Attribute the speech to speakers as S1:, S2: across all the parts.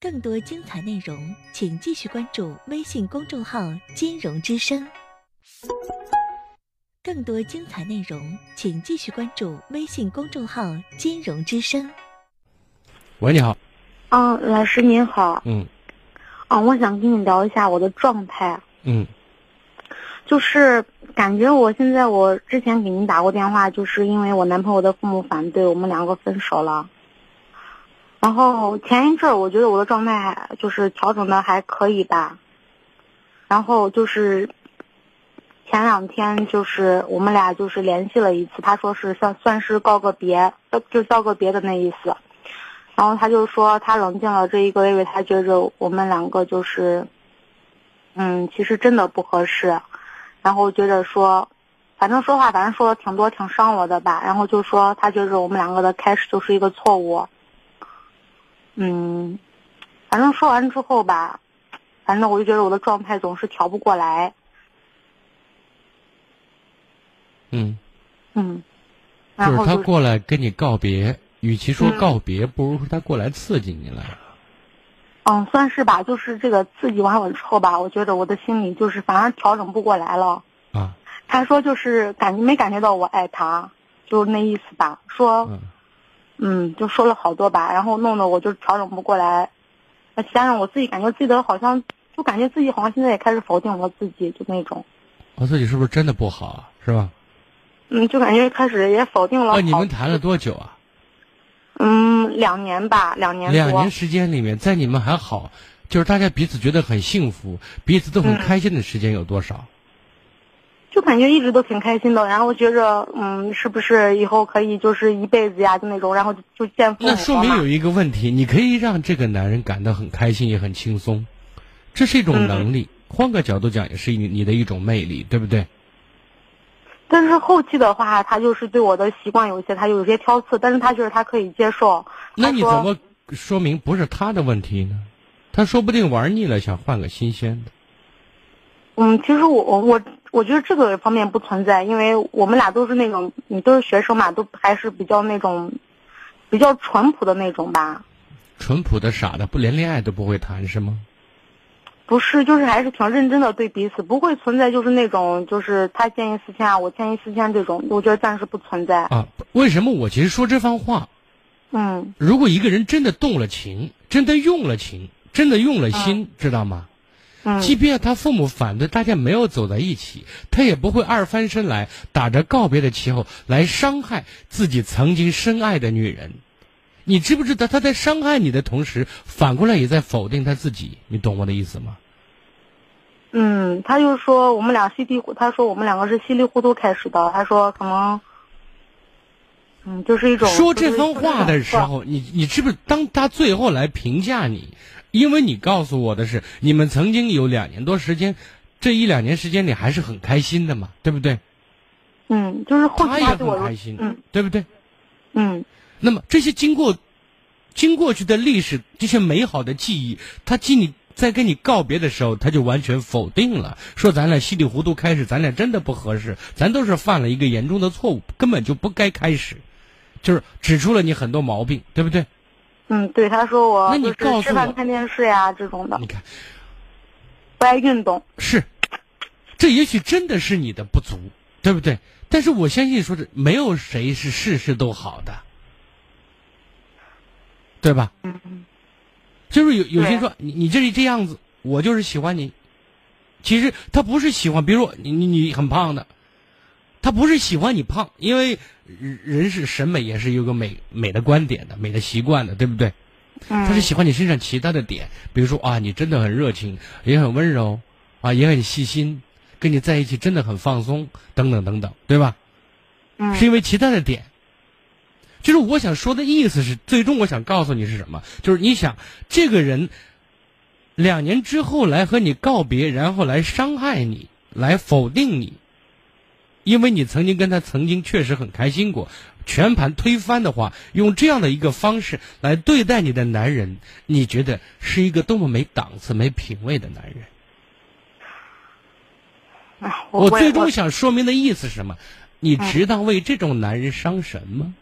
S1: 更多精彩内容，请继续关注微信公众号“金融之声”。更多精彩内容，请继续关注微信公众号“金融之声”。
S2: 喂，你好。
S3: 嗯，老师您好。
S2: 嗯。
S3: 啊，我想跟你聊一下我的状态。
S2: 嗯。
S3: 就是感觉我现在，我之前给您打过电话，就是因为我男朋友的父母反对，我们两个分手了。然后前一阵儿，我觉得我的状态就是调整的还可以吧。然后就是前两天，就是我们俩就是联系了一次，他说是算算是告个别，就告个别的那意思。然后他就说他冷静了这一个月，他觉着我们两个就是，嗯，其实真的不合适。然后觉着说，反正说话反正说的挺多，挺伤我的吧。然后就说他觉着我们两个的开始就是一个错误。嗯，反正说完之后吧，反正我就觉得我的状态总是调不过来。
S2: 嗯。
S3: 嗯。
S2: 就是他过来跟你告别，与其说告别，不如说他过来刺激你了。
S3: 嗯，算是吧。就是这个刺激完我之后吧，我觉得我的心里就是反而调整不过来了。
S2: 啊。
S3: 他说就是感没感觉到我爱他，就是那意思吧。说。嗯，就说了好多吧，然后弄得我就调整不过来，加上我自己感觉自己好像，就感觉自己好像现在也开始否定我自己，就那种。
S2: 我自己是不是真的不好啊？是吧？
S3: 嗯，就感觉开始也否定了。
S2: 哦，你们谈了多久啊？
S3: 嗯，两年吧，两年。
S2: 两年时间里面，在你们还好，就是大家彼此觉得很幸福，彼此都很开心的时间有多少？
S3: 就感觉一直都挺开心的，然后觉着，嗯，是不是以后可以就是一辈子呀？就那种，然后就见父母。
S2: 那说明有一个问题，你可以让这个男人感到很开心，也很轻松，这是一种能力。换个角度讲，也是你你的一种魅力，对不对？
S3: 但是后期的话，他就是对我的习惯有些，他有些挑刺，但是他觉得他可以接受。
S2: 那你怎么说明不是他的问题呢？他说不定玩腻了，想换个新鲜的。
S3: 嗯，其实我我我我觉得这个方面不存在，因为我们俩都是那种，你都是学生嘛，都还是比较那种，比较淳朴的那种吧。
S2: 淳朴的傻的，不连恋爱都不会谈是吗？
S3: 不是，就是还是挺认真的对彼此，不会存在就是那种就是他建议四千啊，我建议四千这种，我觉得暂时不存在。
S2: 啊，为什么我其实说这番话？
S3: 嗯。
S2: 如果一个人真的动了情，真的用了情，真的用了心，知道吗？即便他父母反对，大家没有走在一起，他也不会二翻身来打着告别的旗号来伤害自己曾经深爱的女人。你知不知道他在伤害你的同时，反过来也在否定他自己？你懂我的意思吗？
S3: 嗯，他就说我们俩稀里糊，他说我们两个是稀里糊涂开始的。他说可能，嗯，就是一种
S2: 说这番话的时候，你你是不是当他最后来评价你？因为你告诉我的是，你们曾经有两年多时间，这一两年时间里还是很开心的嘛，对不对？
S3: 嗯，就是后
S2: 他也很开心，
S3: 嗯，
S2: 对不对？
S3: 嗯。
S2: 那么这些经过，经过去的历史，这些美好的记忆，他记你在跟你告别的时候，他就完全否定了，说咱俩稀里糊涂开始，咱俩真的不合适，咱都是犯了一个严重的错误，根本就不该开始，就是指出了你很多毛病，对不对？
S3: 嗯，对，他说我
S2: 那你告诉我
S3: 吃饭看电视呀这种的，
S2: 你看，
S3: 不爱运动
S2: 是，这也许真的是你的不足，对不对？但是我相信说是没有谁是事事都好的，对吧？
S3: 嗯嗯，
S2: 就是有有些人说你你这是这样子，我就是喜欢你，其实他不是喜欢，比如说你你你很胖的。他不是喜欢你胖，因为人是审美也是有个美美的观点的、美的习惯的，对不对？他是喜欢你身上其他的点，比如说啊，你真的很热情，也很温柔，啊，也很细心，跟你在一起真的很放松，等等等等，对吧？
S3: 嗯，
S2: 是因为其他的点。就是我想说的意思是，最终我想告诉你是什么？就是你想这个人两年之后来和你告别，然后来伤害你，来否定你。因为你曾经跟他曾经确实很开心过，全盘推翻的话，用这样的一个方式来对待你的男人，你觉得是一个多么没档次、没品位的男人？
S3: 我
S2: 最终想说明的意思是什么？你值当为这种男人伤神吗？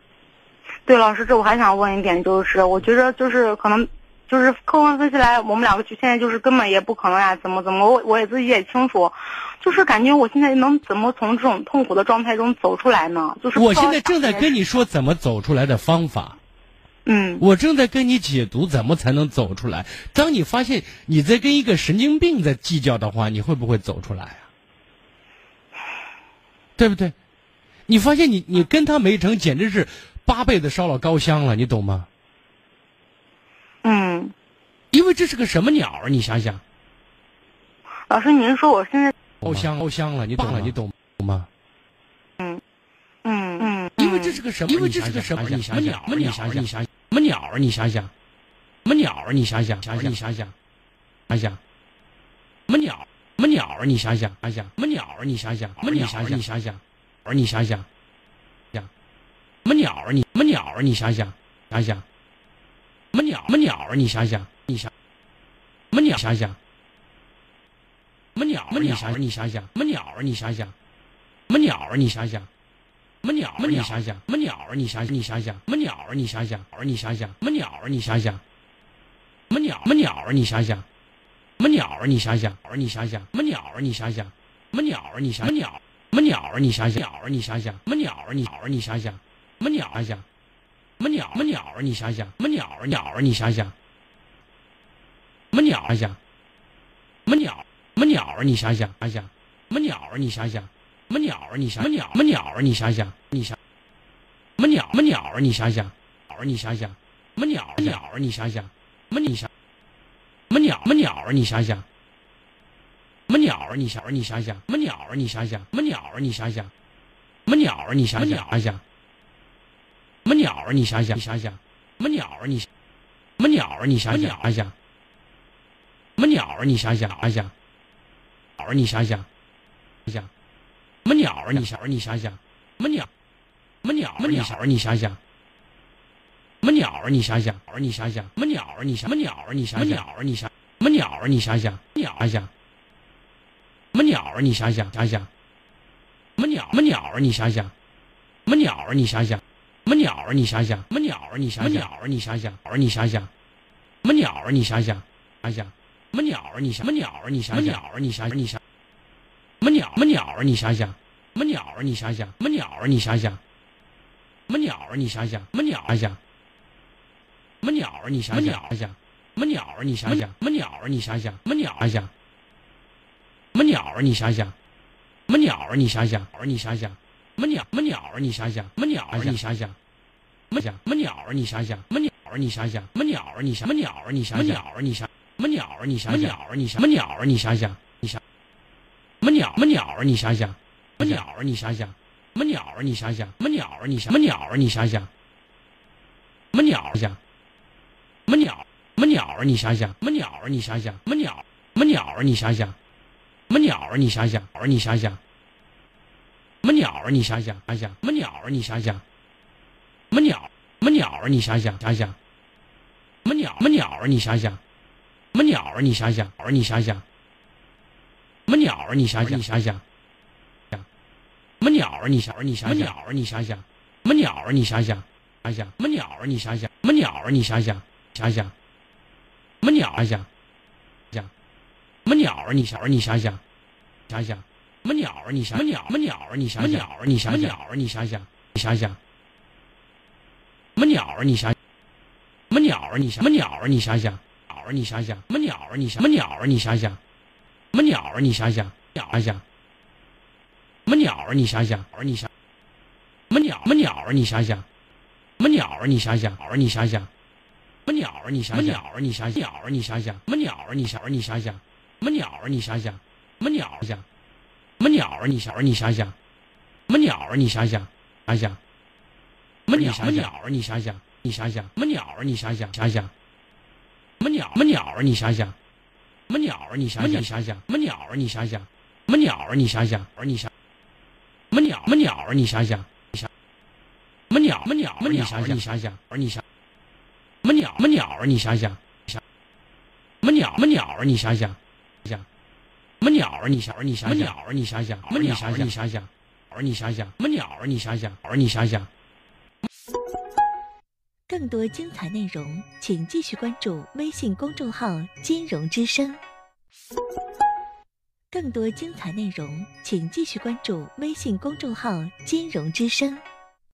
S3: 对，老师，这我还想问一点，就是我觉得就是可能，就是客观分析来，我们两个就现在就是根本也不可能呀，怎么怎么，我我也自己也清楚，就是感觉我现在能怎么从这种痛苦的状态中走出来呢？就是
S2: 我现在正在跟你说怎么走出来的方法。
S3: 嗯，
S2: 我正在跟你解读怎么才能走出来。当你发现你在跟一个神经病在计较的话，你会不会走出来啊？对不对？你发现你你跟他没成，简直是八辈子烧了高香了，你懂吗？
S3: 嗯，
S2: 这是个什么鸟啊？你想想，
S3: 老师，您说我现在
S2: 包香包香了，你懂了？你懂吗？
S3: 嗯嗯嗯，
S2: 因为这是个什么？因为这是个什么？你想想，什么鸟？你想想，什么鸟啊？你想想，什么鸟啊？你想想，想想，你想想，想想，什么鸟？什么鸟啊？你想想，想想，什么鸟啊？你想想，什么鸟啊？你想想，而你想想，想，什么鸟啊？你什么鸟啊？你想想，想想，什么鸟？什么鸟啊？你想想，你想，什么鸟？想想，什么鸟？什么鸟啊？你想想，什么鸟啊？你想想，什么鸟啊？你想想。什么鸟儿？你想想，什么鸟？你想，你想想，什么鸟？你想想，儿你想想，什么鸟？你想想，什么鸟？什么鸟儿？你想想，什么鸟儿？你想想，儿你想想，什么鸟儿？你想想，什么鸟儿？你想，什么鸟？什么鸟儿？你想想，鸟儿？你想想，什么鸟儿？你鸟儿？你想想，什么鸟？想想，什么鸟？什么鸟儿？你想想，什么鸟儿？鸟儿？你想想，什么鸟？想想，什么鸟？什么鸟？你想想，想想，什么鸟？你想想。什么鸟？你想什么鸟？什么鸟？你想想，你想什么鸟？什么鸟？你想想，鸟儿？你想想，什么鸟？鸟？你想想，什么你想？什么鸟？什么鸟儿？你想想，什么鸟？你想？你想想，什么鸟？你想想，什么鸟？你想想，什么鸟？你想想，想想，什么鸟儿？你想想，想想，什么鸟儿？你什么鸟儿？你想想，想想，什么鸟儿？你想想，想想，鸟儿？你想想，想想。什么鸟儿？你想，你想想，什么鸟？什么鸟？什么鸟儿？你想想，什么鸟儿？你想想，儿你想想，什么鸟儿？你想，什么鸟儿？你想，鸟儿？你想，什么鸟儿？你想想，鸟想想，什么鸟儿？你想想，想想，什么鸟？什么鸟儿？你想想，什么鸟儿？你想想，什么鸟儿？你想想，什么鸟儿？你想，鸟儿？你想想，儿你想想，什么鸟儿？你想想，想想，什么鸟儿？你想，什么鸟儿？你想，鸟儿？你想，你想。什么鸟？什么鸟儿？你想想，什么鸟儿？你想想，什么鸟儿？你想想，什么鸟儿？你想想，什么鸟？想想，什么鸟儿？你想想，想想，什么鸟儿？你想想，什么鸟儿？你想想，什么鸟？想想，什么鸟儿？你想想，什么鸟儿？你想想，儿你想想，什么鸟？什么鸟儿？你想想，什么鸟？你想想，什么？鸟儿？你想想，什么鸟儿？你想想，什么鸟儿？你想，什么鸟儿？你想，什么鸟儿？你想，什么鸟儿？你想什么，鸟儿？你想，什么鸟儿？你想想。什么鸟？什么鸟儿？你想想，什么鸟儿？你想想，什么鸟儿？你想想，什么鸟儿？你想什么鸟儿？你想想，什么鸟儿？想什么鸟？什么鸟儿？你想想，什么鸟儿？你想想，什么鸟？什么鸟儿？你想想，什么鸟儿？你想想，儿你想想，什么鸟儿？你想想，想想，什么鸟儿？你想想，什么鸟？什么鸟儿？你想想，想想，什么鸟？什么鸟儿？你想想，什么鸟儿？你想想，儿你想想。什么鸟儿？你想想，你想想，什么鸟儿？你想，你想想，什么鸟儿？你想想，什么鸟儿？你想想，想想，什么鸟儿？你想想，什么鸟儿？你想想，想想，什么鸟？想想，想，什么鸟儿？你想，你想想，想想，什么鸟儿？你想，什么鸟？什么鸟儿？你想，鸟儿？你想，鸟儿？你想想，你想想，什么鸟儿？你想，什么鸟儿？你想，什么鸟儿？你想想，鸟儿？你想想，什么鸟儿？你想，什么鸟儿？你想想。什么鸟儿？你想想，鸟想想。什么鸟儿？你想想，儿你想。什么鸟？什么鸟儿？你想想。什么鸟儿？你想想，儿你想想。什么鸟儿？你想想，鸟儿？你想想，鸟儿？你想想。什么鸟儿？你想想，鸟儿？你想想。什么鸟儿？你想想。什么鸟儿？想。什么鸟儿？你想儿？你想想。什么鸟儿？你想想，想想。什么鸟？什么鸟儿？你想想，你想想。什么鸟儿？你想想，想想。什么鸟？什么鸟儿？你想想。什么鸟儿？你想想，想想，什么鸟儿？你想想，什么鸟儿？你想想，儿你想，什么鸟？什么鸟儿？你想想，你想，什么鸟？什么鸟儿？你想想，你想想，儿你想，什么鸟？什么鸟儿？你想想，想，什么鸟？什么鸟儿？你想想，想，什么鸟儿？你想，儿你想，什么鸟儿？你想想，什么鸟儿？你想想，儿你想想，什么鸟儿？你想想，儿你想想。
S1: 更多精彩内容，请继续关注微信公众号“金融之声”。更多精彩内容，请继续关注微信公众号“金融之声”。